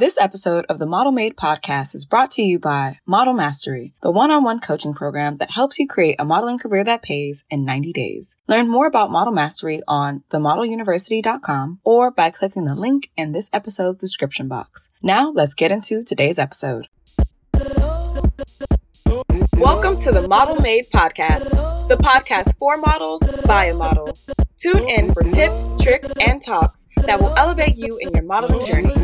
This episode of the Model Made podcast is brought to you by Model Mastery, the one-on-one coaching program that helps you create a modeling career that pays in 90 days. Learn more about Model Mastery on themodeluniversity.com or by clicking the link in this episode's description box. Now, let's get into today's episode. Welcome to the Model Made podcast, the podcast for models by a model. Tune in for tips, tricks, and talks that will elevate you in your modeling journey.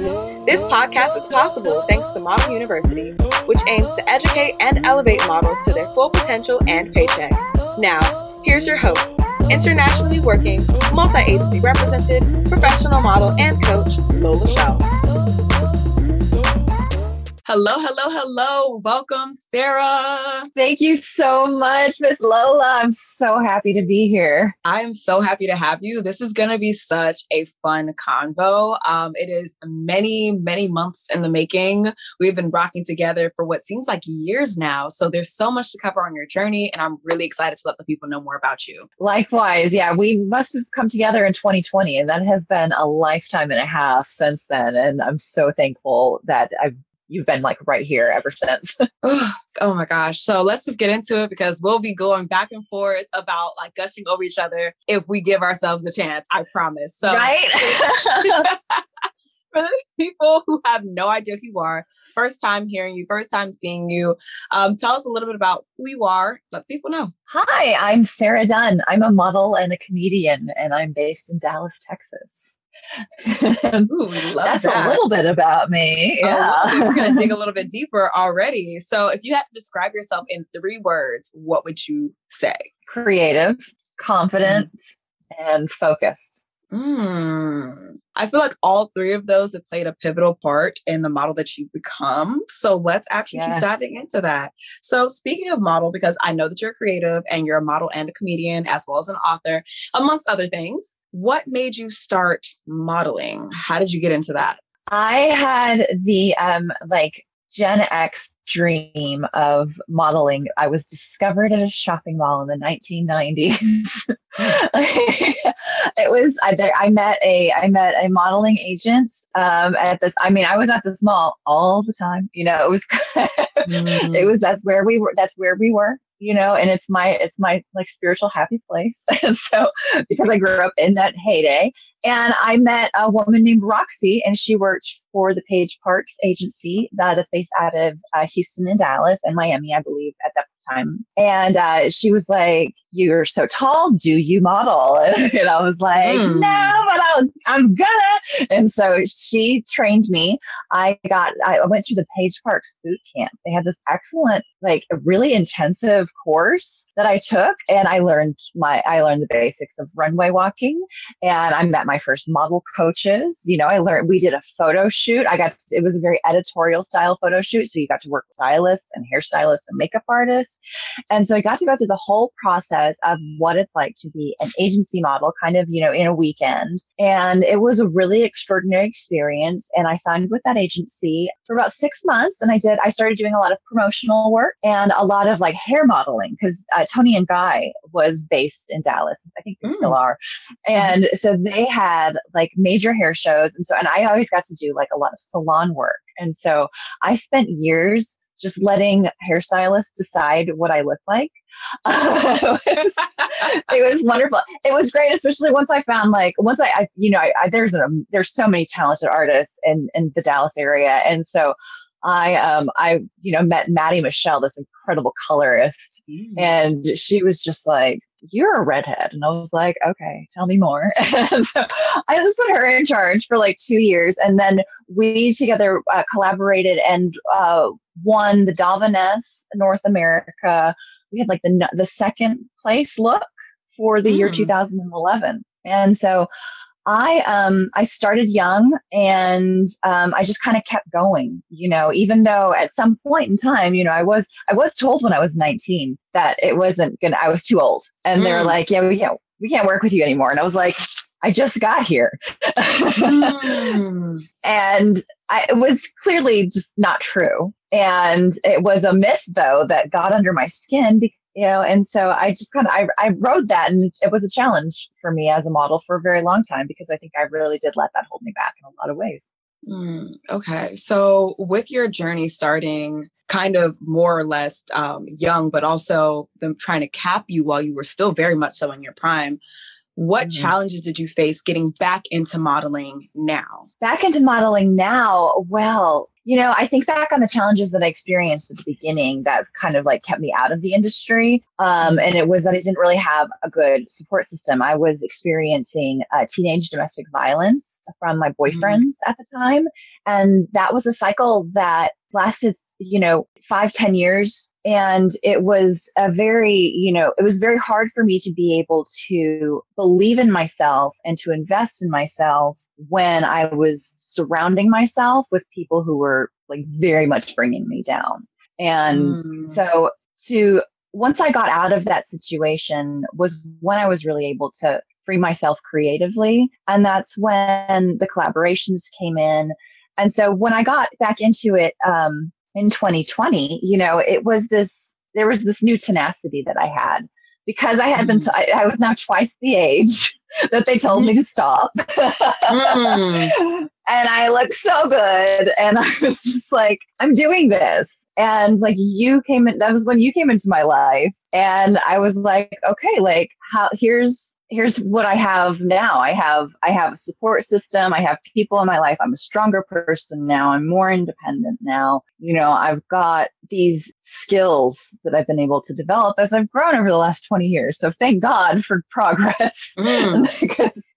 This podcast is possible thanks to Model University, which aims to educate and elevate models to their full potential and paycheck. Now, here's your host, internationally working, multi agency represented, professional model, and coach, Lola Chél. Hello, hello, hello. Welcome, Sarah. Thank you so much, Miss Lola. I'm so happy to be here. I am so happy to have you. This is going to be such a fun convo. Um, it is many, many months in the making. We've been rocking together for what seems like years now. So there's so much to cover on your journey, and I'm really excited to let the people know more about you. Likewise. Yeah, we must have come together in 2020, and that has been a lifetime and a half since then. And I'm so thankful that I've you've been like right here ever since. oh my gosh. So let's just get into it because we'll be going back and forth about like gushing over each other if we give ourselves the chance. I promise. So right. for the people who have no idea who you are, first time hearing you, first time seeing you, um, tell us a little bit about who you are. Let people know. Hi, I'm Sarah Dunn. I'm a model and a comedian, and I'm based in Dallas, Texas. Ooh, That's that. a little bit about me. Oh, Yeah. Oh, we're going to dig a little bit deeper already. So, if you had to describe yourself in three words, what would you say? Creative, confident, mm-hmm. and focused. Mm. I feel like all three of those have played a pivotal part in the model that you've become. So let's actually keep diving into that. So, speaking of model, because I know that you're creative and you're a model and a comedian, as well as an author, amongst other things, what made you start modeling? How did you get into that? I had the um like Gen X dream of modeling. I was discovered at a shopping mall in the 1990s. it was I, I met a I met a modeling agent um, at this. I mean, I was at this mall all the time. You know, it was it was that's where we were. That's where we were. You know, and it's my it's my like spiritual happy place. So because I grew up in that heyday, and I met a woman named Roxy, and she worked for the Page Parkes agency uh, that's based out of uh, Houston and Dallas and Miami, I believe, at that time. And uh, she was like, "You're so tall. Do you model?" And I was like, Hmm. "No, but I'll, I'm gonna." And so she trained me. I got I went through the Page Parkes boot camp. They had this excellent, like, really intensive course that I took, and I learned my I learned the basics of runway walking and I met my first model coaches. You know, I learned we did a photo shoot. I got it was a very editorial style photo shoot, so you got to work with stylists and hairstylists and makeup artists, and so I got to go through the whole process of what it's like to be an agency model, kind of you know in a weekend, and it was a really extraordinary experience. And I signed with that agency for about six months, and I did I started doing a lot of promotional work and a lot of like hair modeling because uh, Toni and Guy was based in Dallas. I think they still Mm. are. And so they had like major hair shows. And so, and I always got to do like a lot of salon work. And so I spent years just letting hairstylists decide what I looked like. it, was, it was wonderful. It was great, especially once I found like, once I, I you know, I, I, there's there's so many talented artists in, in the Dallas area. And so I, um, I, you know, met Maddie Michelle, this incredible colorist, Mm. and she was just like, You're a redhead. And I was like, Okay, tell me more. so I just put her in charge for like two years. And then we together uh, collaborated and uh, won the Dalvaness North America. We had like the, the second place look for the year Mm. 2011. And so I um I started young and um, I just kind of kept going, you know, even though at some point in time, you know, I was I was told when I was 19 that it wasn't gonna I was too old. And they were Mm. like, Yeah, we can't we can't work with you anymore. And I was like, I just got here. Mm. and I, it was clearly just not true. And it was a myth, though, that got under my skin. You know, and so I just kind of I, I rode that, and it was a challenge for me as a model for a very long time because I think I really did let that hold me back in a lot of ways. Mm, okay. So, with your journey starting kind of more or less um, young, but also them trying to cap you while you were still very much so in your prime, what mm-hmm. challenges did you face getting back into modeling now? Back into modeling now, well, you know, I think back on the challenges that I experienced at the beginning that kind of like kept me out of the industry. Um, and it was that I didn't really have a good support system. I was experiencing uh, teenage domestic violence from my mm-hmm. boyfriends mm-hmm. at the time. And that was a cycle that lasted, you know, five, ten years. And it was a very, you know, it was very hard for me to be able to believe in myself and to invest in myself when I was surrounding myself with people who were like very much bringing me down. And mm. so to once I got out of that situation was when I was really able to free myself creatively. And that's when the collaborations came in. And so when I got back into it um, in 2020, you know, it was this, there was this new tenacity that I had because I had been, mm. t- I, I was now twice the age that they told me to stop. mm. And I looked so good. And I was just like, I'm doing this. And like you came in, that was when you came into my life. And I was like, okay, like how here's here's what I have now. I have I have a support system. I have people in my life. I'm a stronger person now. I'm more independent now. You know, I've got these skills that I've been able to develop as I've grown over the last 20 years. So thank God for progress. Mm. because,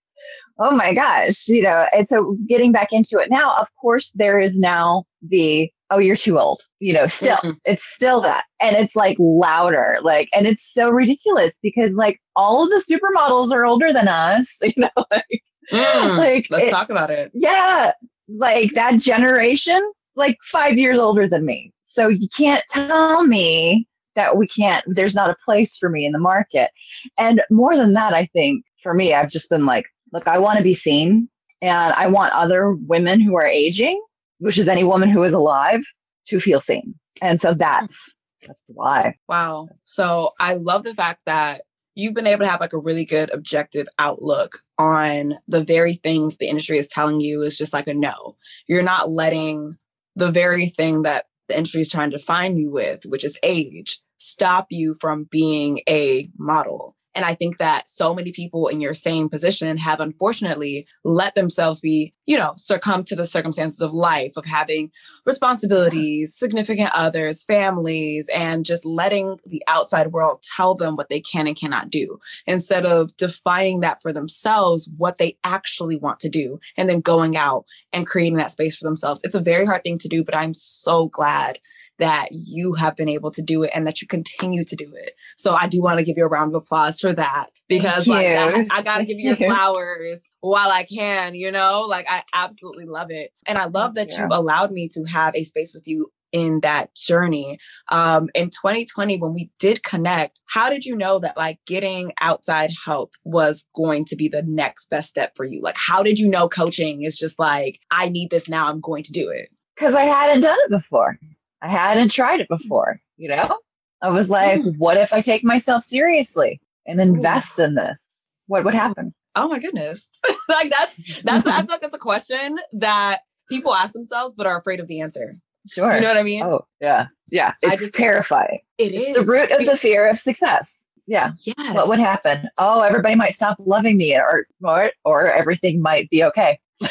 oh my gosh, you know, and so getting back into it now, of course, there is now the oh you're too old you know still mm-hmm. it's still that and it's like louder like and it's so ridiculous because like all of the supermodels are older than us you know like, mm, like let's it, talk about it yeah like that generation like five years older than me so you can't tell me that we can't there's not a place for me in the market and more than that i think for me i've just been like look i want to be seen and i want other women who are aging which is any woman who is alive, to feel seen. And so that's that's why. Wow. So I love the fact that you've been able to have like a really good objective outlook on the very things the industry is telling you is just like a no. You're not letting the very thing that the industry is trying to define you with, which is age, stop you from being a model. And I think that so many people in your same position have unfortunately let themselves be, you know, succumb to the circumstances of life, of having responsibilities, significant others, families, and just letting the outside world tell them what they can and cannot do instead of defining that for themselves, what they actually want to do, and then going out and creating that space for themselves. It's a very hard thing to do, but I'm so glad that you have been able to do it and that you continue to do it. So I do want to give you a round of applause for that because like I, I got to give you your flowers while I can, you know? Like I absolutely love it. And I love that yeah. you've allowed me to have a space with you in that journey. Um, in 2020, when we did connect, how did you know that like getting outside help was going to be the next best step for you? Like, how did you know coaching is just like, I need this now, I'm going to do it? Because I hadn't done it before. I hadn't tried it before, you know? I was like, mm. what if I take myself seriously and invest in this? What would happen? Oh my goodness. like that's that's I feel like that's a question that people ask themselves but are afraid of the answer. Sure. You know what I mean? Oh, yeah. Yeah. It's I just, terrifying. It it's the root of the fear of success. Yeah. Yes. What would happen? Oh, everybody might stop loving me or or, or everything might be okay.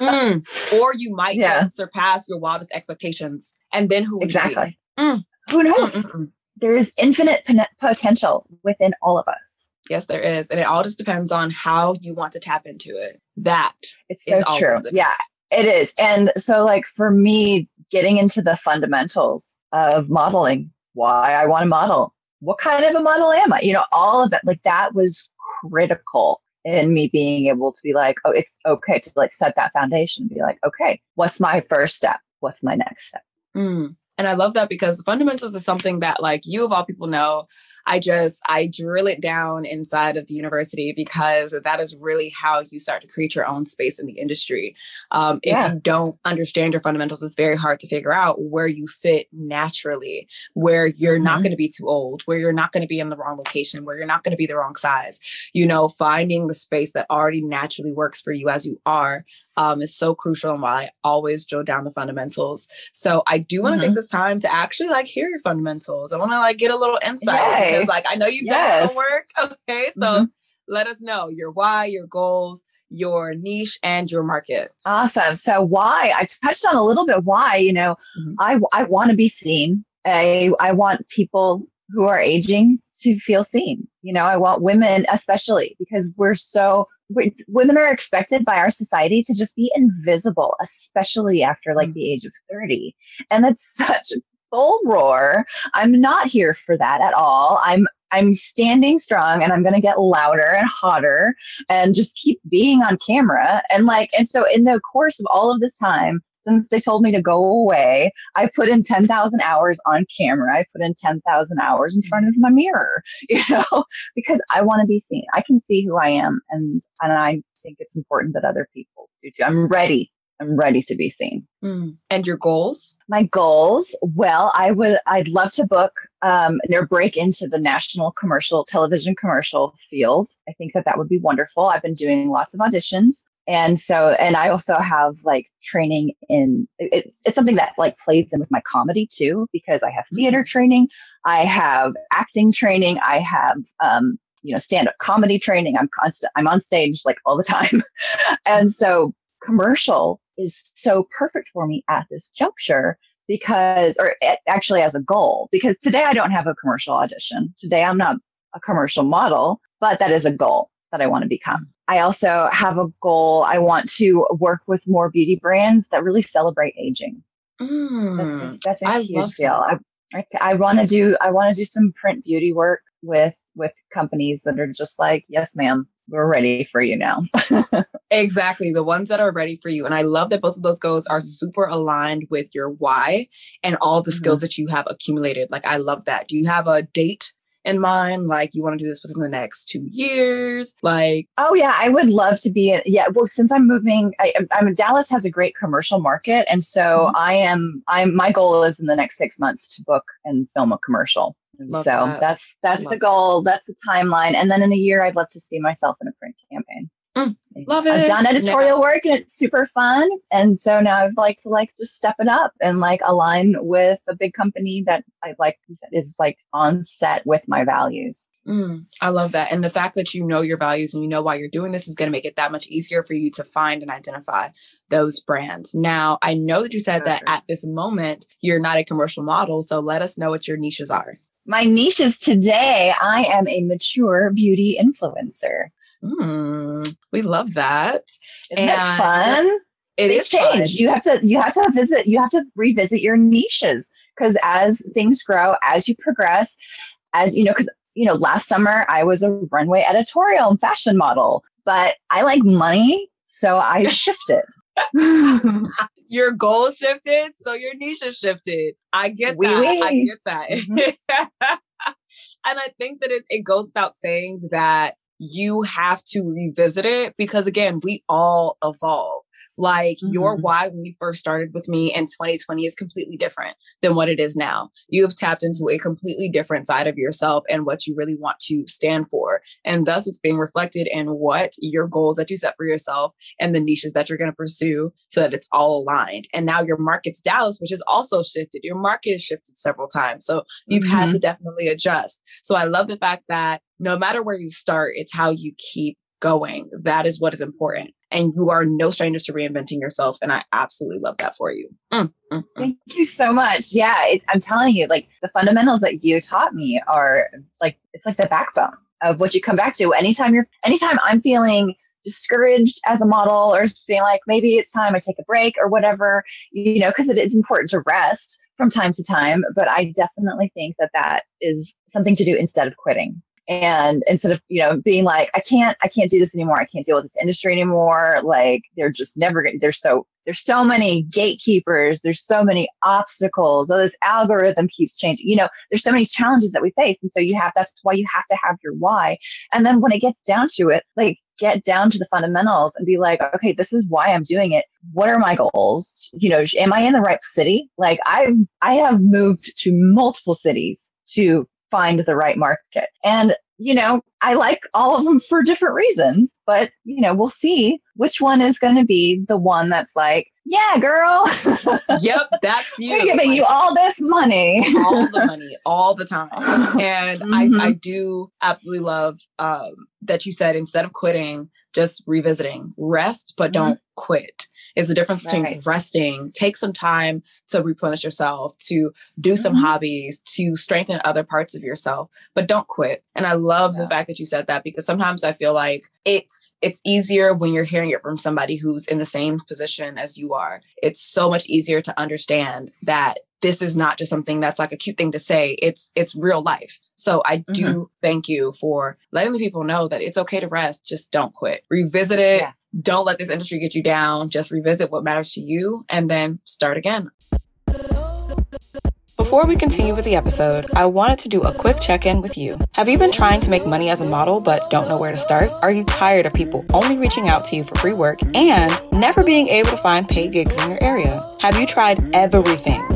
mm. Or you might yeah. just surpass your wildest expectations. And then who exactly? Mm. Who knows? Mm-mm. There is infinite potential within all of us. Yes, there is. And it all just depends on how you want to tap into it. That it's so true. Yeah, it is. And so, like, for me, getting into the fundamentals of modeling, why I want to model, what kind of a model am I? You know, all of that, like, that was critical in me being able to be like, oh, it's okay to like set that foundation and be like, okay, what's my first step? What's my next step? Mm. And I love that because fundamentals is something that like you of all people know. I just I drill it down inside of the university because that is really how you start to create your own space in the industry. Um, yeah. If you don't understand your fundamentals, it's very hard to figure out where you fit naturally, where you're mm-hmm. not going to be too old, where you're not going to be in the wrong location, where you're not going to be the wrong size. You know, finding the space that already naturally works for you as you are um, is so crucial and why I always drill down the fundamentals. So I do want to mm-hmm. take this time to actually like hear your fundamentals. I want to like get a little insight. Because like I know you've yes. done work. Okay. So mm-hmm. let us know your why, your goals, your niche and your market. Awesome. So why I touched on a little bit why, you know, mm-hmm. I I want to be seen. I I want people who are aging to feel seen. You know, I want women especially because we're so we, women are expected by our society to just be invisible, especially after like mm-hmm. the age of 30. And that's such full roar. I'm not here for that at all. I'm I'm standing strong and I'm going to get louder and hotter and just keep being on camera. And like, and so in the course of all of this time, since they told me to go away, I put in 10,000 hours on camera. I put in 10,000 hours in front of my mirror, you know, because I want to be seen. I can see who I am. And, and I think it's important that other people do too. I'm ready I'm ready to be seen. Mm. And your goals? My goals? Well, I would. I'd love to book um, or break into the national commercial television commercial field. I think that that would be wonderful. I've been doing lots of auditions and so and i also have like training in it's it's something that like plays in with my comedy too because i have theater mm-hmm. training i have acting training i have um you know stand up comedy training i'm constant i'm on stage like all the time and so commercial is so perfect for me at this juncture because or actually as a goal because today i don't have a commercial audition today i'm not a commercial model but that is a goal that I want to become. I also have a goal. I want to work with more beauty brands that really celebrate aging. Mm, that's a, that's a huge deal. I, I, I want to do I want to do some print beauty work with with companies that are just like, yes, ma'am, we're ready for you now. exactly. The ones that are ready for you. And I love that both of those goals are super aligned with your why and all the mm-hmm. skills that you have accumulated. Like, I love that. Do you have a date in mind? Like you want to do this within the next two years? Like, oh yeah, I would love to be. Yeah, well, since I'm moving, I, am Dallas has a great commercial market, and so mm-hmm. I am. I'm my goal is in the next six months to book and film a commercial. Love so that. that's that's love the goal. That's the timeline, and then in a year, I'd love to see myself in a print campaign. Mm, love it. I've done editorial work and it's super fun. And so now I'd like to like just step it up and like align with a big company that I like is like on set with my values. Mm, I love that. And the fact that you know your values and you know why you're doing this is going to make it that much easier for you to find and identify those brands. Now, I know that you said that at this moment you're not a commercial model. So let us know what your niches are. My niches today, I am a mature beauty influencer. Mm, we love that. Isn't and it fun? It is change. Fun. You have to you have to visit you have to revisit your niches because as things grow, as you progress, as you know, because you know, last summer I was a runway editorial and fashion model, but I like money, so I shifted. your goal shifted, so your niche has shifted. I get oui, that. Oui. I get that. Mm-hmm. and I think that it, it goes without saying that you have to revisit it because again, we all evolve. Like mm-hmm. your why when you first started with me in 2020 is completely different than what it is now. You have tapped into a completely different side of yourself and what you really want to stand for. And thus it's being reflected in what your goals that you set for yourself and the niches that you're going to pursue so that it's all aligned. And now your market's Dallas, which has also shifted. Your market has shifted several times. So you've mm-hmm. had to definitely adjust. So I love the fact that no matter where you start, it's how you keep going. That is what is important. And you are no stranger to reinventing yourself. And I absolutely love that for you. Mm, mm, mm. Thank you so much. Yeah, it, I'm telling you, like the fundamentals that you taught me are like, it's like the backbone of what you come back to. Anytime you're, anytime I'm feeling discouraged as a model or being like, maybe it's time I take a break or whatever, you know, because it is important to rest from time to time. But I definitely think that that is something to do instead of quitting and instead of you know being like i can't i can't do this anymore. I can't deal with this industry anymore like they're just never going there's so there's so many gatekeepers there's so many obstacles oh, this algorithm keeps changing you know there's so many challenges that we face. And so you have that's why you have to have your why. And then when it gets down to it like get down to the fundamentals and be like okay this is why i'm doing it. What are my goals? You know am i in the right city? Like i've i have moved to multiple cities to find the right market. And you know, I like all of them for different reasons, but you know, we'll see which one is going to be the one that's like, yeah, girl. yep, that's you. We're giving like, you all this money. all the money, all the time. And mm-hmm. I, I do absolutely love um, that you said instead of quitting, just revisiting, rest, but mm-hmm. don't quit is the difference between right. resting, take some time to replenish yourself, to do some mm-hmm. hobbies, to strengthen other parts of yourself, but don't quit. And I love yeah. the fact that you said that because sometimes I feel like it's it's easier when you're hearing it from somebody who's in the same position as you are. It's so much easier to understand that this is not just something that's like a cute thing to say. It's it's real life. So I do mm-hmm. thank you for letting the people know that it's okay to rest. Just don't quit. Revisit it. Yeah don't let this industry get you down. Just revisit what matters to you and then start again. Before we continue with the episode, I wanted to do a quick check in with you. Have you been trying to make money as a model but don't know where to start? Are you tired of people only reaching out to you for free work and never being able to find paid gigs in your area? Have you tried everything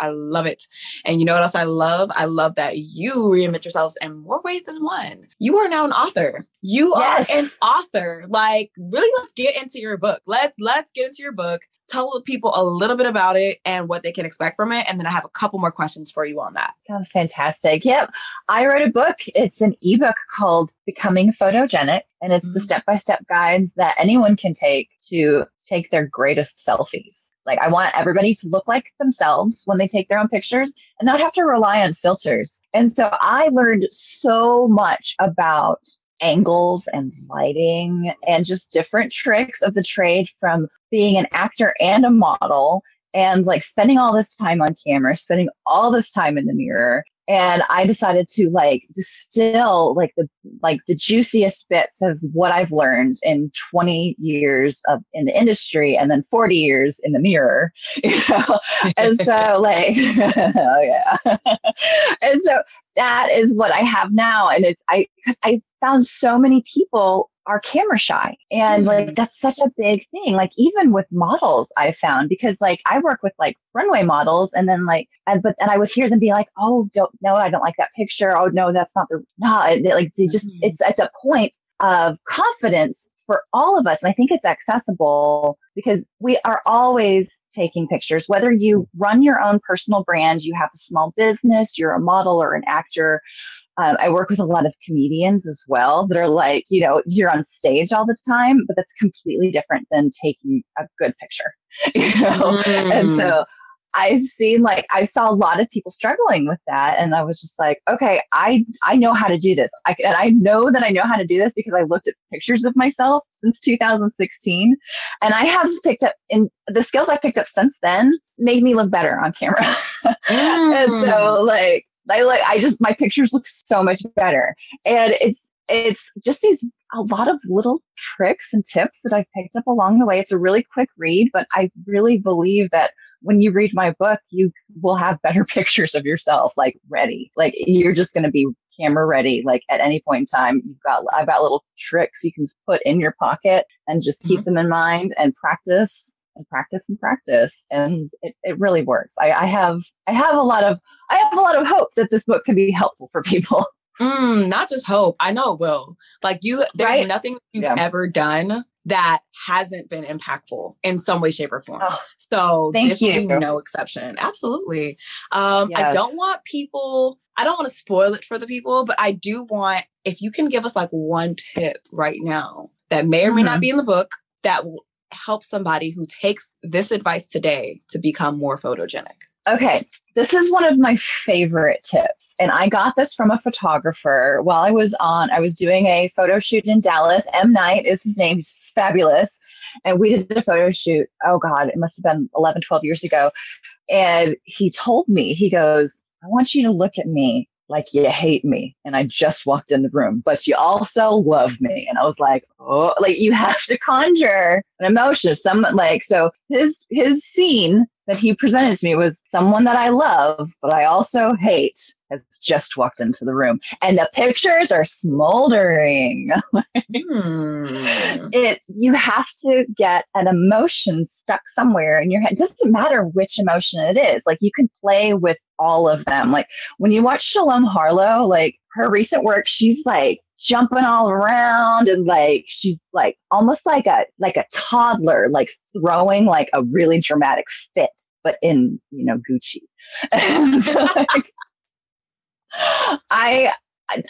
I love it. And you know what else I love? I love that you reinvent yourselves in more ways than one. You are now an author. You yes. are an author. Like, really, let's get into your book. Let let's get into your book tell people a little bit about it and what they can expect from it. And then I have a couple more questions for you on that. Sounds fantastic. Yep. I wrote a book. It's an ebook called Becoming Photogenic, and it's mm-hmm. the step by step guides that anyone can take to take their greatest selfies. Like, I want everybody to look like themselves when they take their own pictures and not have to rely on filters. And so I learned so much about angles and lighting and just different tricks of the trade from being an actor and a model and like spending all this time on camera, spending all this time in the mirror. And I decided to like distill like the like the juiciest bits of what I've learned in 20 years of in the industry and then 40 years in the mirror. You know? and so like oh yeah. and so that is what I have now. And it's I because I found so many people are camera shy and like mm-hmm. that's such a big thing like even with models i found because like i work with like runway models and then like and but and i would hear them be like oh don't no i don't like that picture oh no that's not the no it, like they just mm-hmm. it's it's a point of confidence for all of us and i think it's accessible because we are always taking pictures whether you run your own personal brand you have a small business you're a model or an actor um, I work with a lot of comedians as well that are like, you know, you're on stage all the time, but that's completely different than taking a good picture. You know? Mm. And so I've seen like I saw a lot of people struggling with that, and I was just like, okay, I I know how to do this, I, and I know that I know how to do this because I looked at pictures of myself since 2016, and I have picked up in the skills I picked up since then made me look better on camera, mm. and so mm. like I like I just my pictures look so much better. And it's it's just these a lot of little tricks and tips that I've picked up along the way. It's a really quick read, but I really believe that when you read my book, you will have better pictures of yourself like ready. Like you're just going to be camera ready like at any point in time. You've got I've got little tricks you can put in your pocket and just keep mm-hmm. them in mind and practice and practice and practice and it, it really works I, I have i have a lot of i have a lot of hope that this book can be helpful for people mm, not just hope i know it will like you there's right? nothing you've yeah. ever done that hasn't been impactful in some way shape or form oh, so this you. will be no exception absolutely um yes. i don't want people i don't want to spoil it for the people but i do want if you can give us like one tip right now that may or may mm-hmm. not be in the book that help somebody who takes this advice today to become more photogenic? Okay, this is one of my favorite tips. And I got this from a photographer while I was on, I was doing a photo shoot in Dallas. M. Knight is his name, he's fabulous. And we did a photo shoot, oh God, it must have been 11, 12 years ago. And he told me, he goes, I want you to look at me like you hate me and I just walked in the room, but you also love me. And I was like, oh, like you have to conjure an emotion. Some like so his his scene that he presented to me was someone that I love, but I also hate has just walked into the room and the pictures are smoldering. hmm. It you have to get an emotion stuck somewhere in your head. It doesn't matter which emotion it is. Like you can play with all of them. Like when you watch Shalom Harlow, like her recent work, she's like jumping all around and like she's like almost like a like a toddler, like throwing like a really dramatic fit, but in you know Gucci. like, I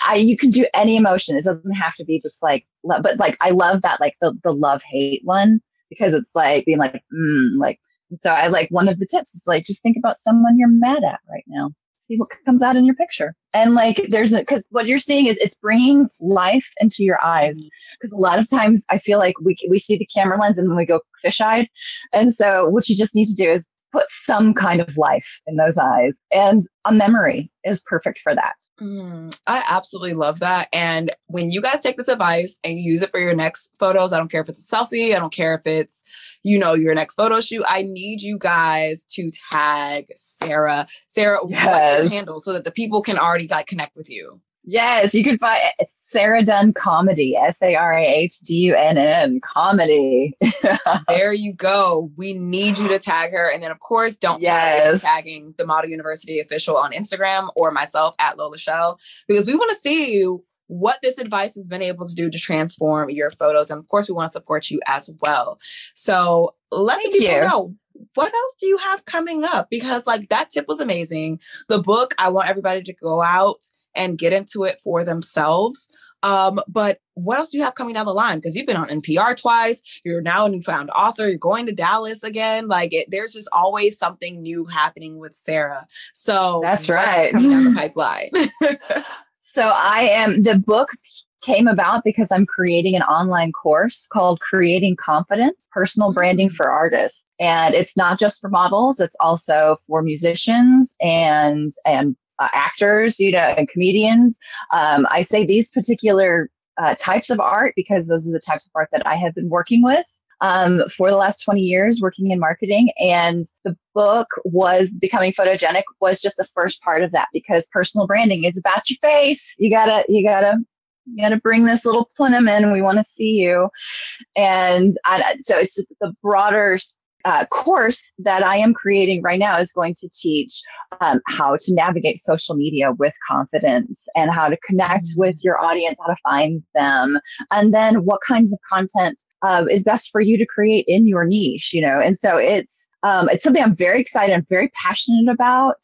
I, you can do any emotion. It doesn't have to be just like, love, but like, I love that, like the, the love hate one, because it's like being like, mm, like, so I like one of the tips is like, just think about someone you're mad at right now see what comes out in your picture. And like, there's a, cause what you're seeing is it's bringing life into your eyes. Cause a lot of times I feel like we, we see the camera lens and then we go fish eyed. And so what you just need to do is put some kind of life in those eyes. And a memory is perfect for that. Mm, I absolutely love that. And when you guys take this advice and you use it for your next photos, I don't care if it's a selfie, I don't care if it's, you know, your next photo shoot, I need you guys to tag Sarah. Sarah, yes. what's your handle so that the people can already like connect with you? Yes, you can find Sarah Dunn Comedy, S A R A H D U N N Comedy. there you go. We need you to tag her. And then, of course, don't yes. tagging the Model University official on Instagram or myself at Lola Chél because we want to see what this advice has been able to do to transform your photos. And of course, we want to support you as well. So let Thank the people you. know what else do you have coming up? Because like that tip was amazing. The book, I want everybody to go out and get into it for themselves. Um, but what else do you have coming down the line? Because you've been on NPR twice, you're now a newfound author, you're going to Dallas again. Like it, there's just always something new happening with Sarah. So that's right. Coming down the pipeline. so I am the book came about because I'm creating an online course called Creating Confidence Personal Branding mm. for Artists. And it's not just for models, it's also for musicians and and uh, actors, you know, and comedians. Um, I say these particular uh, types of art because those are the types of art that I have been working with um, for the last 20 years working in marketing. And the book was Becoming Photogenic was just the first part of that because personal branding is about your face. You gotta, you gotta, you gotta bring this little plenum in. We want to see you. And I, so it's the broader uh, course that I am creating right now is going to teach um, how to navigate social media with confidence and how to connect mm-hmm. with your audience, how to find them, and then what kinds of content uh, is best for you to create in your niche. You know, and so it's um, it's something I'm very excited, I'm very passionate about.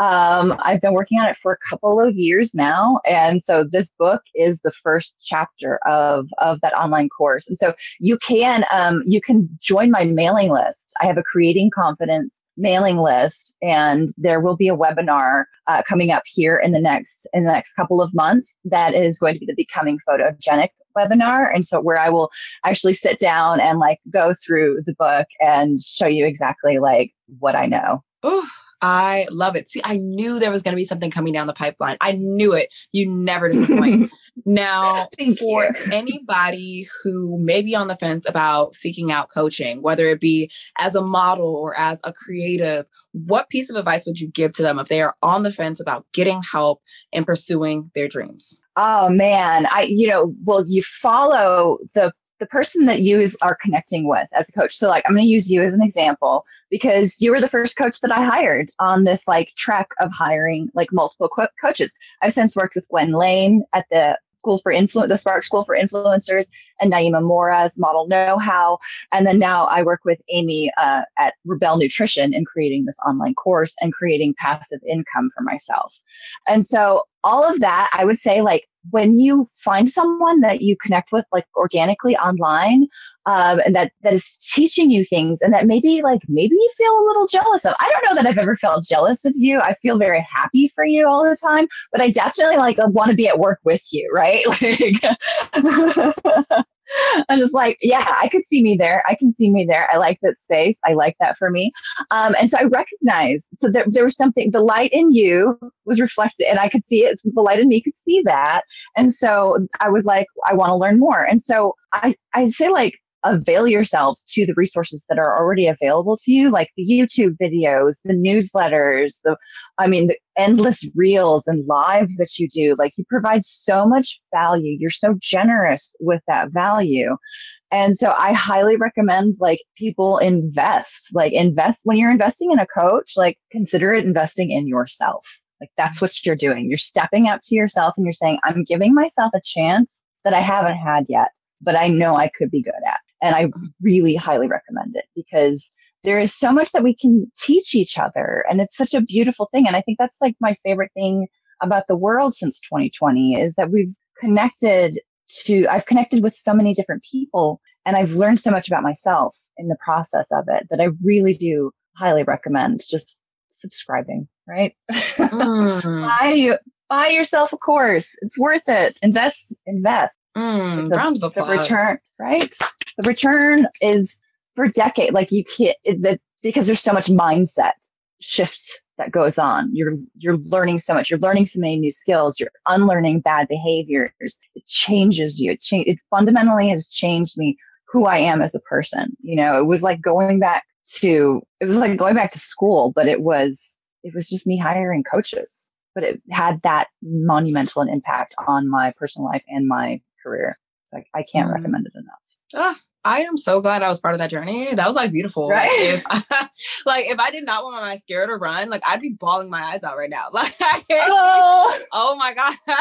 Um, I've been working on it for a couple of years now. And so this book is the first chapter of, of that online course. And so you can, um, you can join my mailing list. I have a creating confidence mailing list and there will be a webinar uh, coming up here in the next, in the next couple of months that is going to be the becoming photogenic webinar. And so where i will actually sit down and like go through the book and show you exactly like what i know. Oh I love it. See, I knew there was going to be something coming down the pipeline. I knew it. You never disappoint. now, for anybody who may be on the fence about seeking out coaching, whether it be as a model or as a creative, what piece of advice would you give to them if they are on the fence about getting help and pursuing their dreams? Oh man, I you know, well you follow the the person that you are connecting with as a coach. So, like, I'm going to use you as an example because you were the first coach that I hired on this like track of hiring like multiple co- coaches. I've since worked with Gwen Lane at the School for Influence, the Spark School for Influencers, and Naima Mora's Model Know How. And then now I work with Amy uh, at Rebel Nutrition in creating this online course and creating passive income for myself. And so all of that, I would say, like, when you find someone that you connect with like organically online um, and that that is teaching you things and that maybe like maybe you feel a little jealous of i don't know that i've ever felt jealous of you. I feel very happy for you all the time but i definitely like want to be at work with you right? Like I'm just like, yeah, I could see me there. I can see me there. I like that space. I like that for me. Um, and so I recognized, so there, there was something, the light in you was reflected and I could see it. The light in me could see that. And so I was like, I want to learn more. And so I, I say like, avail yourselves to the resources that are already available to you, like the YouTube videos, the newsletters, the, I mean, the endless reels and lives that you do. Like you provide so much value. You're so generous with that value. And so I highly recommend like people invest, like invest when you're investing in a coach, like consider it investing in yourself. Like that's what you're doing. You're stepping up to yourself and you're saying, I'm giving myself a chance that I haven't had yet, but I know I could be good at. And I really highly recommend it because there is so much that we can teach each other. And it's such a beautiful thing. And I think that's like my favorite thing about the world since 2020 is that we've connected to, I've connected with so many different people and I've learned so much about myself in the process of it that I really do highly recommend just subscribing, right? Mm. buy you buy yourself a course. It's worth it. Invest, invest. Mm, the, round of applause. The return, right? The return is for a decade. Like you can't, the, because there's so much mindset shifts that goes on. You're you're learning so much. You're learning so many new skills. You're unlearning bad behaviors. It changes you. It cha- It fundamentally has changed me who I am as a person. You know, it was like going back to it was like going back to school, but it was it was just me hiring coaches. But it had that monumental an impact on my personal life and my career. So I, I can't mm. recommend it enough. Ah, I am so glad I was part of that journey. That was like beautiful. Right? Like, if I, like if I did not want my mascara to run, like I'd be bawling my eyes out right now. Like oh, oh my god.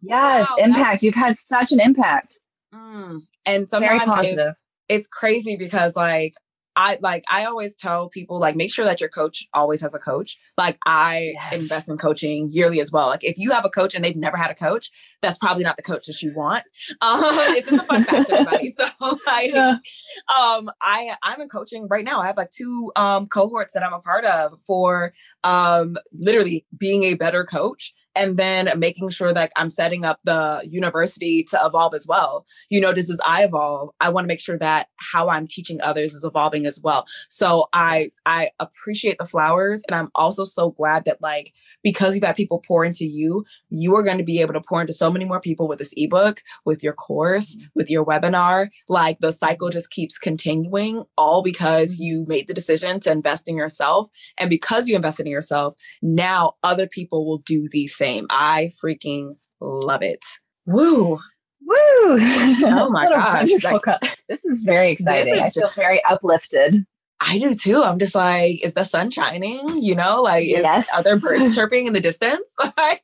yes, wow, impact. You've had such an impact. Mm. And sometimes it's, it's crazy because like I like I always tell people like make sure that your coach always has a coach. Like I yes. invest in coaching yearly as well. Like if you have a coach and they've never had a coach, that's probably not the coach that you want. Um, it's just a fun fact, everybody. So like, yeah. um, I I'm in coaching right now. I have like two um cohorts that I'm a part of for um literally being a better coach and then making sure that I'm setting up the university to evolve as well. You know, just as I evolve, I want to make sure that how I'm teaching others is evolving as well. So I I appreciate the flowers and I'm also so glad that like because you've had people pour into you, you are going to be able to pour into so many more people with this ebook, with your course, mm-hmm. with your webinar. Like the cycle just keeps continuing, all because mm-hmm. you made the decision to invest in yourself. And because you invested in yourself, now other people will do the same. I freaking love it. Woo. Woo! Oh my gosh. This is very exciting. Is I feel just, very uplifted. I do too. I'm just like, is the sun shining? You know, like, yes. are there birds chirping in the distance? like,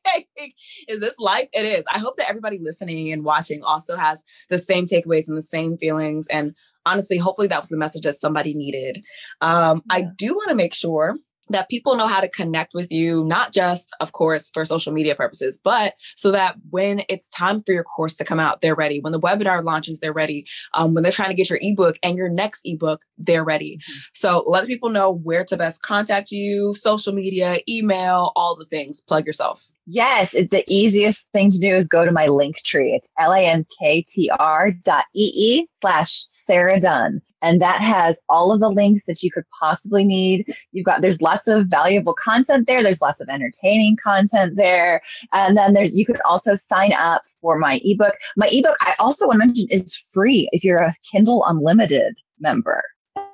is this life? It is. I hope that everybody listening and watching also has the same takeaways and the same feelings. And honestly, hopefully that was the message that somebody needed. Um, yeah. I do want to make sure that people know how to connect with you, not just, of course, for social media purposes, but so that when it's time for your course to come out, they're ready. When the webinar launches, they're ready. Um, when they're trying to get your ebook and your next ebook, they're ready. Mm-hmm. So let people know where to best contact you, social media, email, all the things. Plug yourself. Yes, it's the easiest thing to do is go to my link tree. It's L-A-N-K-T-R dot slash Sarah Dunn. And that has all of the links that you could possibly need. You've got, there's lots of valuable content there. There's lots of entertaining content there. And then there's, you could also sign up for my ebook. My ebook, I also want to mention is free if you're a Kindle Unlimited member.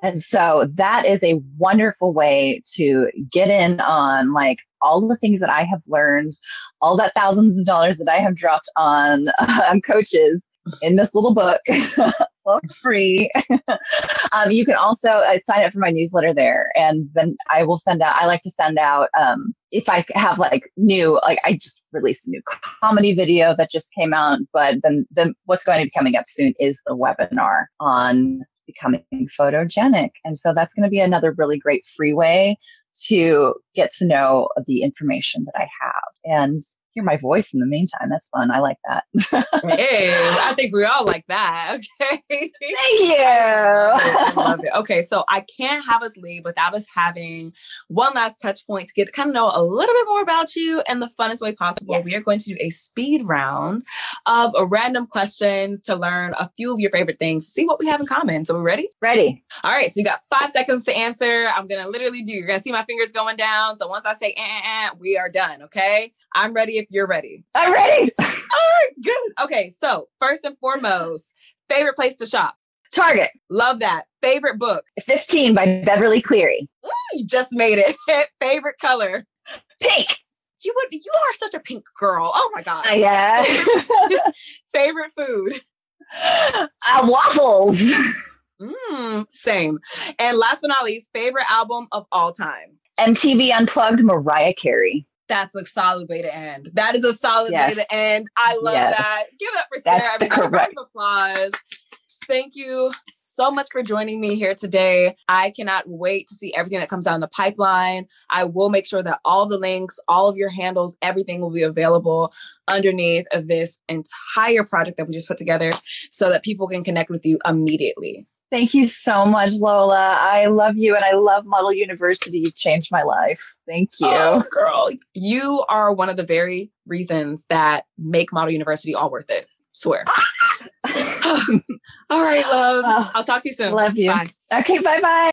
And so that is a wonderful way to get in on like all the things that I have learned, all that thousands of dollars that I have dropped on, uh, coaches in this little book for free. um, you can also uh, sign up for my newsletter there, and then I will send out. I like to send out um, if I have like new, like I just released a new comedy video that just came out, but then then what's going to be coming up soon is the webinar on becoming photogenic, and so that's going to be another really great free way to get to know the information that I have. And hear my voice in the meantime. That's fun. I like that. hey, I think we all like that. Okay. Thank you. I love it. Okay, so I can't have us leave without us having one last touch point to get to kind of know a little bit more about you in the funnest way possible. Yes. We are going to do a speed round of random questions to learn a few of your favorite things, see what we have in common. So we ready? Ready. All right. So you got five seconds to answer. I'm gonna literally do. You're gonna see my fingers going down. So once I say eh, eh, eh, we are done. Okay. I'm ready if you're ready. I'm ready. All right. Good. Okay. So first and foremost, favorite place to shop. Target. Love that. Favorite book. 15 by Beverly Cleary. Ooh, you just made it. Favorite color. Pink. You would you are such a pink girl. Oh my god. Yeah. Favorite food. Uh, waffles. Mm, same. And last but not least, favorite album of all time. MTV Unplugged Mariah Carey. That's a solid way to end. That is a solid yes. way to end. I love yes. that. Give it up for Sarah. That's everybody. Correct. applause. Thank you so much for joining me here today. I cannot wait to see everything that comes down the pipeline. I will make sure that all the links, all of your handles, everything will be available underneath of this entire project that we just put together so that people can connect with you immediately. Thank you so much, Lola. I love you and I love Model University. You've changed my life. Thank you. Oh, girl, you are one of the very reasons that make Model University all worth it. Swear. all right, love. Oh, I'll talk to you soon. Love you. Bye. Okay, bye bye.